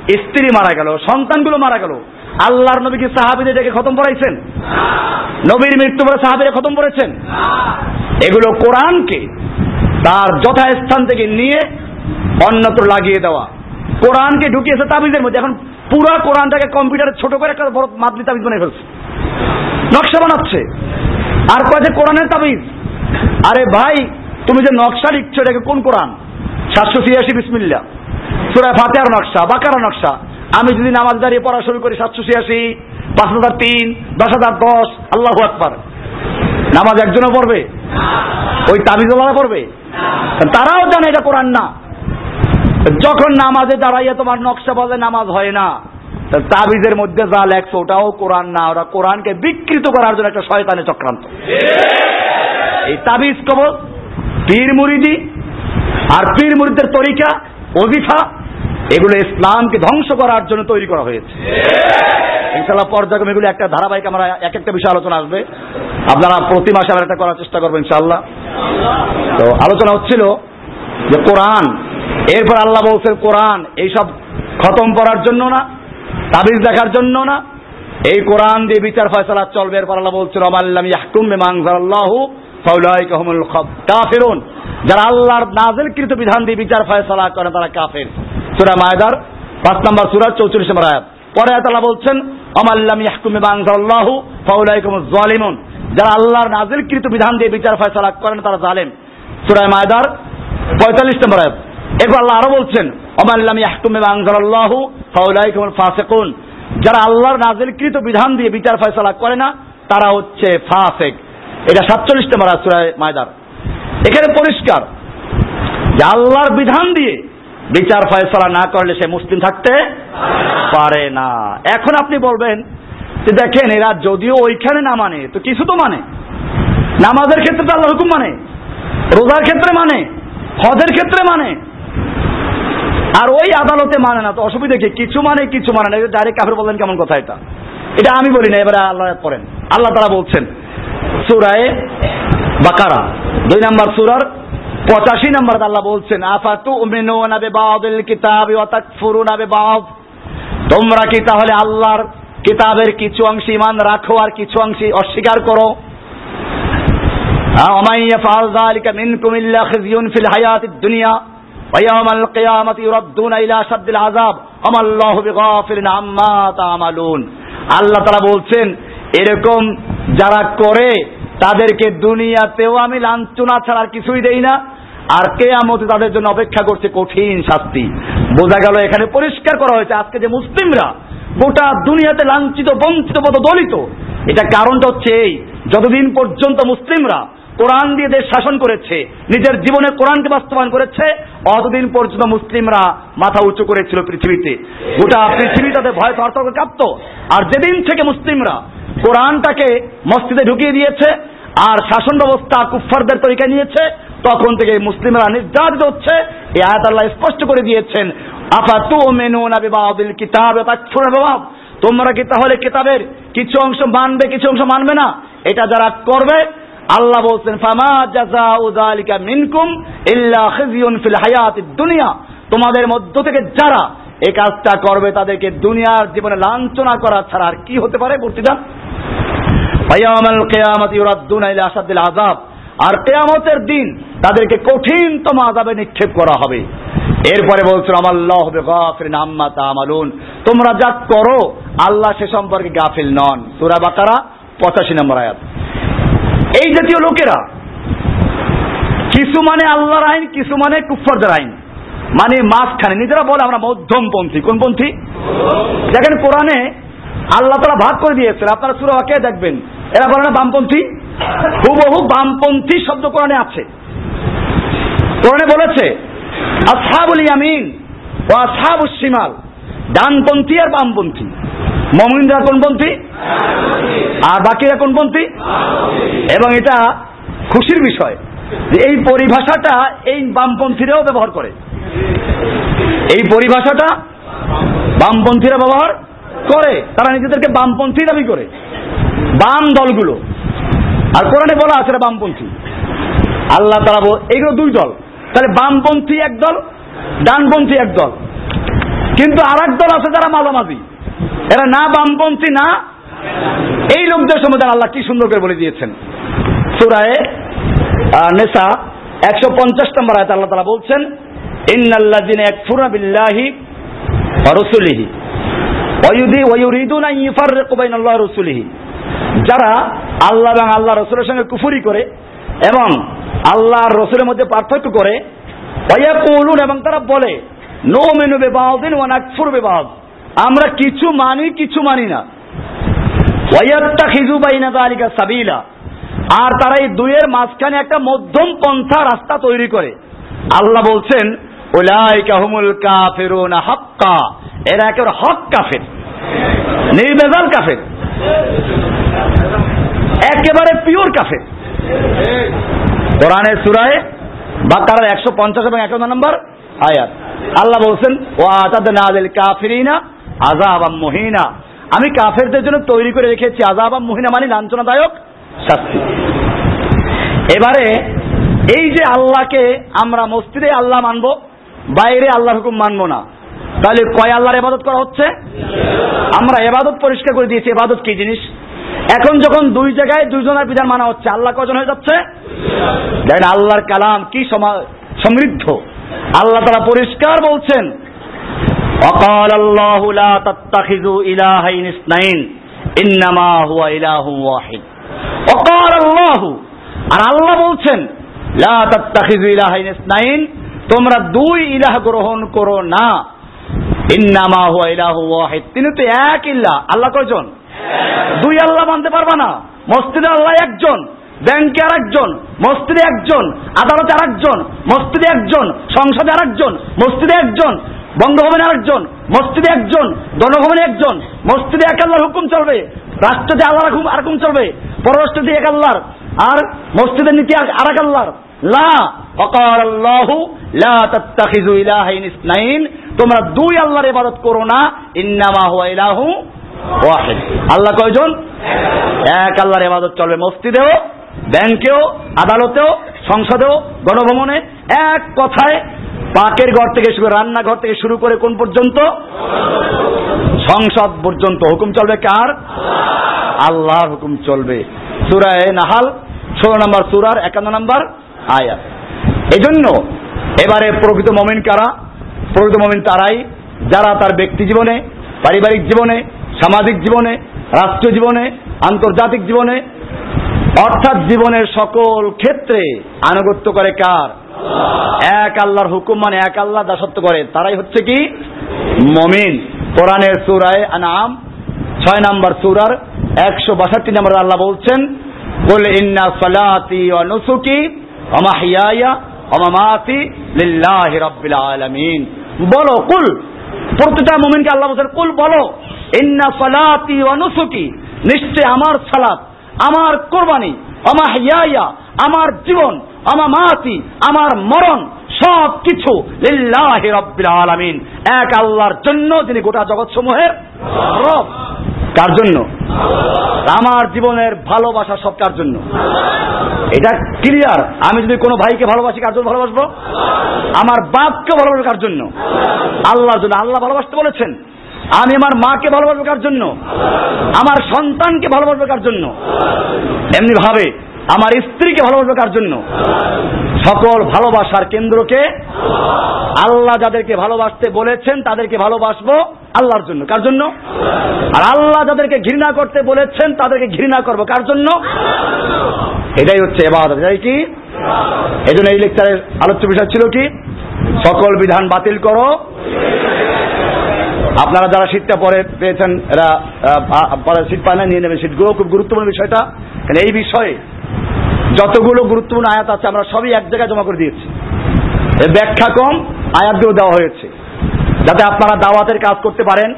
স্ত্রী মারা গেল, সন্তানগুলো মারা গেল। আল্লাহর নবী কি সাহাবিদের ডেকে খতম পড়াইছেন? নবীর মৃত্যু পরে সাহাবিরা খতম করেছেন এগুলো কোরআনকে তার যথাস্থান থেকে নিয়ে অন্যত্র লাগিয়ে দেওয়া। কোরআনকে ঢুকিয়েছে তাবিজের মধ্যে। এখন পুরো কোরআনটাকে কম্পিউটারে ছোট করে একটা বড় মাতলি তাবিজ বানিয়ে ফেলছে। নকশা বানাচ্ছে। আর কয় যে কোরআনের তাবিজ? আরে ভাই, তুমি যে নকশা লিখছো এটাকে কোন কোরআন? সাতশো ছিয়াশি বিসমিল্লা সুরায় ফাতেহার নকশা বাকার নকশা। আমি যদি নামাজ দাঁড়িয়ে পড়া শুরু করি সাতশো ছিয়াশি, পাঁচ হাজার তিন, দশ হাজার দশ, আল্লাহ আকবার। নামাজ একজনও পড়বে? ওই তাবিজওয়ালা পড়বে? তারাও জানে এটা কোরআন না। যখন নামাজে দাঁড়াইয়া তোমার নকশা বলে নামাজ হয় না তাবিজের মধ্যে যা লেখছে ওটাও কোরআন না। ওরা কোরআনকে বিকৃত করার জন্য একটা শয়তানে চক্রান্ত। এই তাবিজ কবল পীর মুরিদি আর পীর মুরিদের তরিকা অজিফা এগুলো ইসলামকে ধ্বংস করার জন্য তৈরি করা হয়েছে। ইনশাল্লাহ পর্যায়ক্রমে এগুলো একটা ধারাবাহিক আমরা এক একটা বিষয় আলোচনা আসবে। আপনারা প্রতি মাসে আমরা একটা করার চেষ্টা করব ইনশাল্লাহ তো আলোচনা হচ্ছিল যে কোরআন, এরপর আল্লাহ বলছেন কোরআন, এইসব খতম করার জন্য না, তাবিজ দেখার জন্য না, এই কোরআন দিয়ে বিচার ফয়সলা চলবে। এরপর আল্লাহ বলছেন অমাল্লাম ইয়াহকুম বিমাংজাল্লাহু ফাউলাইকা হুমুল কাফিরুন। যারা আল্লাহর নাজিলকৃত বিধান দিয়ে বিচার ফয়সলা করে, তারা কাফের। সূরা মায়দার পাঁচ নম্বর সূরা 44 নম্বর আয়াত। পরে আল্লাহ বলছেন অমাল্লাম ইয়াহকুম বিমাংজাল্লাহু ফাউলাইকা হুমুল জালিমুন যারা আল্লাহর নাজিলকৃত বিধান দিয়ে বিচার ফয়সলা করেন, তারা জালেম। সূরা মায়দার 45 নম্বর আয়াত। এরপর আল্লাহ আরও বলছেন অমাল্লাম ইয়াহকুমে আনজালাল্লাহু ফাউলাইকুমুল ফাসিকুন। যারা আল্লাহর নাজিলকৃত বিধান দিয়ে বিচার ফয়সালা করে না, তারা হচ্ছে ফাসেক। এটা সাতচল্লিশ নম্বর সূরায় মায়দার। এখানে পরিষ্কার আল্লাহর বিধান দিয়ে বিচার ফয়সলা না করলে সে মুসলিম থাকতে পারে না। এখন আপনি বলবেন যে দেখেন, এরা যদিও ওইখানে না মানে তো কিছু তো মানে। নামাজের ক্ষেত্রে তো আল্লাহ হুকুম মানে রোজার ক্ষেত্রে মানে হজের ক্ষেত্রে মানে। আর ওই আদালতে মানে না, তো অসুবিধা কি? কিছু মানে কিছু মানে না। ডাইরেক্ট কাফের বললেন কেমন কথা এটা? এটা আমি বলি না, এবারে আল্লাহ পড়েন। আল্লাহ তারা বলছেন সুরায় বাকারা দুই নম্বর সুরার পঁচাশি নম্বর আল্লাহ বলছেন আফাতু উমিনুনা বিবাদিল কিতাবি ওয়া তাকফুরুনা বিবাদ তোমরা কি তাহলে আল্লাহর কিতাবের কিছু অংশ ইমান রাখো আর কিছু অংশ অস্বীকার করো ومن يفعل ذلك منكم إلا خزي في الحياة الدنيا ويوم القيامة يردون إلى شد العذاب وما الله بغافل عما تعملون আল্লাহ তারা বলছেন এরকম যারা করে তাদেরকে দুনিয়াতেও আমি লাঞ্চনা ছাড়ার কিছুই দেই না। আর কে কেয়ামতে তাদের জন্য অপেক্ষা করছে কঠিন শাস্তি। বোঝা গেল এখানে পরিষ্কার করা হয়েছে আজকে যে মুসলিমরা গোটা দুনিয়াতে লাঞ্ছিত, বঞ্চিত পদ দলিত এটা কারণটা হচ্ছে এই, যতদিন পর্যন্ত মুসলিমরা কোরআন দিয়ে দেশ শাসন করেছে, নিজের জীবনে কোরআনকে বাস্তবায়ন করেছে, অতদিন পর্যন্ত মুসলিমরা মাথা উঁচু করেছিল পৃথিবীতে। গোটা পৃথিবী তাদের ভয় সতর্ক কাঁপত। আর যেদিন থেকে মুসলিমরা কোরআনটাকে মসজিদে ঢুকিয়ে দিয়েছে, আর শাসন ব্যবস্থা কুফারদের তরিকা নিয়েছে, তখন থেকে মুসলিমরা নির্যাতিত হচ্ছে। এই আয়াত আল্লাহ স্পষ্ট করে দিয়েছেন, আফা তু মেনু না বিবাদিল কিতাব বাবা তোমরা কি তাহলে কিতাবের কিছু অংশ মানবে, কিছু অংশ মানবে না? এটা যারা করবে আল্লাহ বলছেন, ফামা জাজা উদালিকা মিনকুম ইল্লা খিজিউন ফিল হায়াতিদ দুনিয়া। তোমাদের মধ্য থেকে যারা এই কাজটা করবে, তাদেরকে দুনিয়ার জীবনে লাঞ্ছনা করা ছাড়া আর কি হতে পারে? বর্তিদা ফায়ামাল কিয়ামাতি ইউরাদ্দুনা ইলা আসাদিল আযাব। আর কেয়ামতের দিন তাদেরকে কঠিনতম আযাবে নিক্ষেপ করা হবে। এরপরে বলছেন আমাল্লাহ বেগাফিরিন আম্মা তামালুন তোমরা যা করো, আল্লাহ সে সম্পর্কে গাফিল নন। সূরা বাকারা 85 নম্বর আয়াত। এই জাতীয় লোকেরা। কিছু মানে আল্লাহর আইন, কিছু মানে কুফরদের আইন। মানে মাঝখানে। নিজেরা বলে আমরা মধ্যমপন্থী। কোন পন্থী দেখেন কোরআনে আল্লাহ তারা ভাগ করে দিয়েছেন। আপনারা সুরা কে দেখবেন। এরা বলে না বামপন্থী? হুবহু বামপন্থী শব্দ কোরআনে আছে। কোরআনে বলেছে, আসহাবুল ইয়ামিন ও আসহাবুস শিমাল। ডানপন্থী আর বামপন্থী। মমিনরা কোনপন্থী আর বাকিরা কোনপন্থী এবং এটা খুশির বিষয় যে এই পরিভাষাটা এই বামপন্থীরাও ব্যবহার করে। এই পরিভাষাটা বামপন্থীরা ব্যবহার করে। তারা নিজেদেরকে বামপন্থী দাবি করে। বাম দলগুলো। আর কোরআনে বলা আছে বামপন্থী। আল্লাহ তারা এইগুলো দুই দল। তাহলে বামপন্থী এক দল, ডানপন্থী এক দল। কিন্তু আর দল আছে যারা মাঝামাঝি। এরা না বামপন্থী, না এই লোকদের সম্বন্ধে আল্লাহ কি সুন্দর করে বলে দিয়েছেন। সুরায় নেশা একশো পঞ্চাশ নম্বর আয়তে আল্লাহ তালা বলছেন, ইন্নাল্লাযিনা ইয়াকফুরুনা বিল্লাহি রাসূলিহি ওয়া ইউরিদুনা আন ইউফাররিকু বাইনাল্লাহি ওয়া রাসূলিহি। যারা আল্লাহ এবং আল্লাহ রসুলের সঙ্গে কুফুরি করে এবং আল্লাহর রসুলের মধ্যে পার্থক্য করে ওয়াকুলুন এবং তারা বলে নো মেনু বেবাউদিন ওয়া নাকফুর বেবাউদ আমরা কিছু মানি কিছু মানি না। সাবিলা। আর তারা এই দুইয়ের মাঝখানে একটা মধ্যম পন্থা রাস্তা তৈরি করে। আল্লাহ বলছেন হাক্কা। এরা একেবারে হক কাফের। নির্বেজাল কাফের। একেবারে পিওর কাফের। কোরআনের সুরায় বা বাকারার একশো পঞ্চাশ এবং একান্ন নম্বর আয়াত। আল্লাহ বলছেন ও আতাদ নাদিল কাফিরিনা আজাবাম মহিনা। আমি কাফেরদের জন্য তৈরি করে রেখেছি। আজাবাম মহিনা মানে লাঞ্ছনাদায়ক শাস্তি। এবারে এই যে আল্লাহকে আমরা মসজিদে আল্লাহ মানবো, বাইরে আল্লাহর হুকুম মানবো না। তাহলে কয় আল্লাহর এবাদত করা হচ্ছে? আমরা এবাদত পরিষ্কার করে দিয়েছি। এবাদত কি জিনিস? এখন যখন দুই জায়গায় দুইজনের বিধান মানা হচ্ছে, আল্লাহ কজন হয়ে যাচ্ছে? আল্লাহর কালাম কি সমৃদ্ধ। আল্লাহ তারা পরিষ্কার বলছেন অকাল আল্লাহ লা তাত্তাখিযু ইলাহাইন ইসনাইন ইন্নামা হুয়া ইলাহু ওয়াহিদ অকাল আল্লাহ আর আল্লাহ বলছেন লা তাত্তাখিযু ইলাহাইন ইসনাইন তোমরা দুই ইলাহ গ্রহণ করো না। ইন্নামা হুয়া ইলাহু ওয়াহিদ তিনি তো এক ইল্লাহ আল্লাহ কয়জন? দুই আল্লাহ মানতে পারবা না। মসজিদে আল্লাহ একজন, ব্যাংকে আর একজন মসজিদে একজন, আদালতে আর একজন মসজিদে একজন, সংসদে আর একজন মসজিদে একজন বঙ্গভবনে আরেকজন, মসজিদে একজন, জনভবনে একজন, মসজিদে এক আল্লাহর হুকুম চলবে, রাষ্ট্রতে আল্লাহর হুকুম আর হুকুম চলবে, পররাষ্ট্রতে এক আল্লাহর, আর মসজিদের নীতি আর এক আল্লাহর। লা অকার আল্লাহু, লা ইলাহাইন ইসনাইন। তোমরা দুই আল্লাহর ইবাদত করো না, ইন্নামা হুয়া ইলাহু ওয়াহিদ। আল্লাহ কয়জন? এক আল্লাহর ইবাদত চলবে মসজিদেও, ব্যাংকেও, আদালতেও, সংসদেও, গণভবনে। এক কথায় পাকের ঘর থেকে শুরু রান্নাঘর থেকে শুরু করে কোন পর্যন্ত? সংসদ পর্যন্ত। হুকুম চলবে কার? আল্লাহর হুকুম চলবে। সুরায় নাহাল, ষোলো নম্বর সুরার একান্ন নম্বর আয়াত। জন্য এবারে প্রকৃত মমিন কারা? প্রকৃত মমিন তারাই। যারা তার ব্যক্তি জীবনে, পারিবারিক জীবনে, সামাজিক জীবনে, রাষ্ট্রীয় জীবনে, আন্তর্জাতিক জীবনে, অর্থাৎ জীবনের সকল ক্ষেত্রে আনুগত্য করে কার? এক আল্লাহর হুকুম মানে এক আল্লাহ দাসত্ব করে। তারাই হচ্ছে কি? মমিন। কোরআনের সুরায় আনাম ছয় নম্বর সুরার একশো বাষট্টি নম্বর আল্লাহ বলছেন ইন্না সালাতি ওয়া নুসুকি ওয়া মাহইয়ায়া ওয়া মামাতি লিল্লাহি রাব্বিল আলামিন। বলো, কুল। মুমিনকে আল্লাহ কুল বলো, ইন্না সালাতি ওয়া নুসুকি, নিশ্চয় আমার সালাত, আমার কোরবানি আমা হিয়াইয়া আমার জীবন আমা মাতি আমার মরণ সব কিছু রাব্বিল আলামিন। এক আল্লাহর জন্য যিনি গোটা জগৎ সমূহের রব। কার জন্য? আমার জীবনের ভালোবাসা সব কার জন্য? এটা ক্লিয়ার আমি যদি কোনো ভাইকে ভালোবাসি, কার জন্য ভালোবাসবো? আমার বাপকে ভালোবাসবো কার জন্য? আল্লাহর জন্য। আল্লাহ ভালোবাসতে বলেছেন। আমি আমার মাকে ভালোবাসবো কার জন্য? আমার সন্তানকে ভালোবাসবো কার জন্য? এমনি ভাবে আমার স্ত্রীকে ভালোবাসবো কার জন্য? সকল ভালোবাসার কেন্দ্রকে আল্লাহ যাদেরকে ভালোবাসতে বলেছেন তাদেরকে ভালোবাসবো আল্লাহর জন্য। কার জন্য? আর আল্লাহ যাদেরকে ঘৃণা করতে বলেছেন তাদেরকে ঘৃণা করব। কার জন্য? এটাই হচ্ছে এবার এটাই কি? এই জন্য এই লেকচারের আলোচ্য বিষয় ছিল কি? সকল বিধান বাতিল করো। আপনারা যারা শীতটা পরে পেয়েছেন, এরা শীত পায় না, নিয়ে নেবেন শীতগুলো খুব গুরুত্বপূর্ণ বিষয়টা। এই বিষয়ে যতগুলো গুরুত্বপূর্ণ আয়াত আছে, আমরা সবই এক জায়গায় জমা করে দিয়েছি। এর ব্যাখ্যা কম, আয়াতগুলো দেওয়া হয়েছে। যাতে আপনারা দাওয়াতের কাজ করতে পারেন।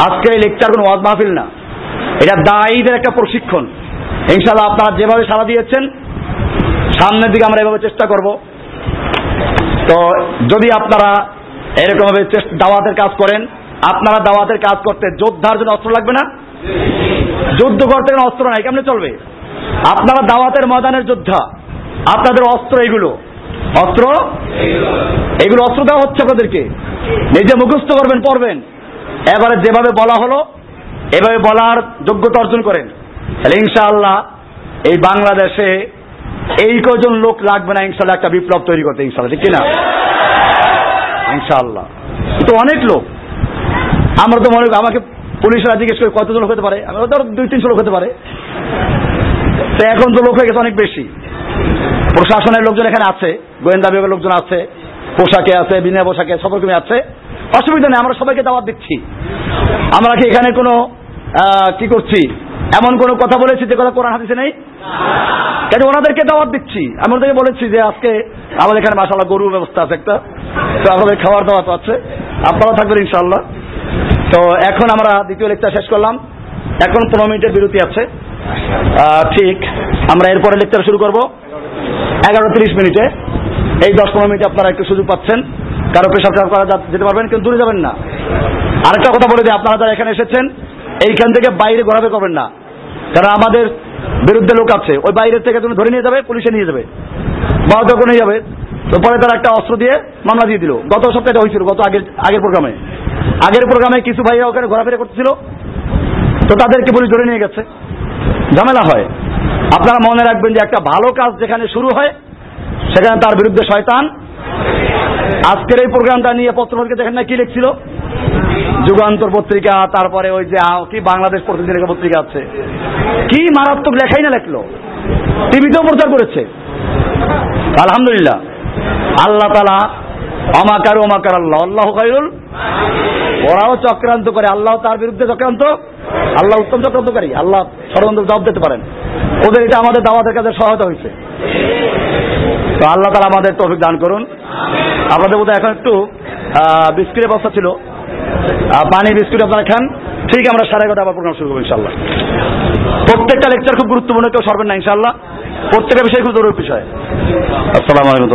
আজকের এই লেকচার কোনো ওয়াজ মাহফিল না। এটা দায়ীদের একটা প্রশিক্ষণ। ইনশাল্লাহ আপনারা যেভাবে সাড়া দিয়েছেন, সামনের দিকে আমরা এভাবে চেষ্টা করব। তো যদি আপনারা এরকম ভাবে দাওয়াতের কাজ করেন, আপনারা দাওয়াতের কাজ করতে যোদ্ধার জন্য অস্ত্র লাগবে না? যুদ্ধ করতে অস্ত্র নাই, কেমনে চলবে? আপনারা দাওয়াতের ময়দানের যোদ্ধা। আপনাদের অস্ত্র এগুলো। অস্ত্র? এগুলো অস্ত্র দেওয়া হচ্ছে আপনাদেরকে নিজে মুখস্থ করবেন, পড়বেন। এবারে যেভাবে বলা হলো, এভাবে বলার যোগ্যতা অর্জন করেন। তাহলে ইনশাআল্লাহ এই বাংলাদেশে এই কজন লোক লাগবে না ইনশাল্লাহ একটা বিপ্লব তৈরি করতে ইনশাল্লাহ ঠিক কিনা? ইনশাআল্লাহ। তো অনেক লোক। আমরা তো মনে আমাকে পুলিশরা জিজ্ঞেস করে কতজন হতে পারে? আমি ধর দুই তিনশো লোক হতে পারে। তো এখন তো লোক হয়ে গেছে অনেক বেশি। প্রশাসনের লোকজন এখানে আছে, গোয়েন্দা বিভাগের লোকজন আছে, পোশাকে আছে, বিনা পোশাকে সব রকমই আছে। অসুবিধা নেই, আমরা সবাইকে দাওয়াত দিচ্ছি। আমরা কি এখানে কোনো কি করছি? এমন কোন কথা বলেছি যে কথা কোরআন হাদিসে নেই? কেন ওনাদেরকে দাওয়াত দিচ্ছি? আমি ওদেরকে বলেছি যে আজকে আমাদের এখানে মাসাল্লাহ গরুর ব্যবস্থা আছে একটা। তো আমাদের খাওয়ার দাওয়াত আছে। আপনারাও থাকবেন ইনশাল্লাহ তো এখন আমরা দ্বিতীয় লেকচার শেষ করলাম। এখন পনেরো মিনিটের বিরতি আছে। ঠিক, আমরা এরপরে লেকচার শুরু করব। এগারো তিরিশ মিনিটে। এই দশ পনেরো মিনিটে আপনারা একটু সুযোগ পাচ্ছেন। কারও পেশাব করা যেতে পারবেন কিন্তু দূরে যাবেন না। আরেকটা কথা বলে দিই, আপনারা যারা এখানে এসেছেন, এইখান থেকে বাইরে ঘোরাবে করবেন না। কারণ আমাদের বিরুদ্ধে লোক আছে, ওই বাইরের থেকে তুমি ধরে নিয়ে যাবে, পুলিশে নিয়ে যাবে। বা যখন নিয়ে যাবে। তো পরে তারা একটা অস্ত্র দিয়ে মামলা দিয়ে দিল। গত সপ্তাহে হয়েছিল, গত আগের আগের প্রোগ্রামে। আগের প্রোগ্রামে কিছু ভাইরা ওখানে ঘোরাফেরা করতেছিল। তো তাদেরকে পুলিশ ধরে নিয়ে গেছে। ঝামেলা হয়। আপনারা মনে রাখবেন যে একটা ভালো কাজ যেখানে শুরু হয়, সেখানে তার বিরুদ্ধে শয়তান। আজকের এই প্রোগ্রামটা নিয়ে পত্রপত্রিকা দেখেন না কি লিখছিল? যুগান্তর পত্রিকা, তারপরে ওই যে কি বাংলাদেশ প্রতিদিন পত্রিকা আছে। কি মারাত্মক লেখাই না লেখলো। টিভিতেও প্রচার করেছে। আলহামদুলিল্লাহ। আল্লাহ তালা অমাকার অমাকার আল্লাহ। আল্লাহ ওরাও চক্রান্ত করে। আল্লাহ তার বিরুদ্ধে চক্রান্ত? আল্লাহ উত্তম চক্রান্তকারী। আল্লাহ জবাব দিতে পারেন। ওদের এটা আমাদের দাওয়াতের কাছে সহায়তা হয়েছে। তো আল্লাহ তালা আমাদের দান করুন। বোধহয় এখন একটু বিস্কুটের বস্তা ছিল। পানি বিস্কুট আপনারা খান। ঠিক আমরা সাড়ে এগারোটা আবার প্রোগ্রাম শুরু করব ইনশাল্লাহ প্রত্যেকটা লেকচার খুব গুরুত্বপূর্ণ, কেউ সরবেন না ইনশাল্লাহ প্রত্যেকটা বিষয় খুব জরুরি বিষয়। আসসালামু আলাইকুম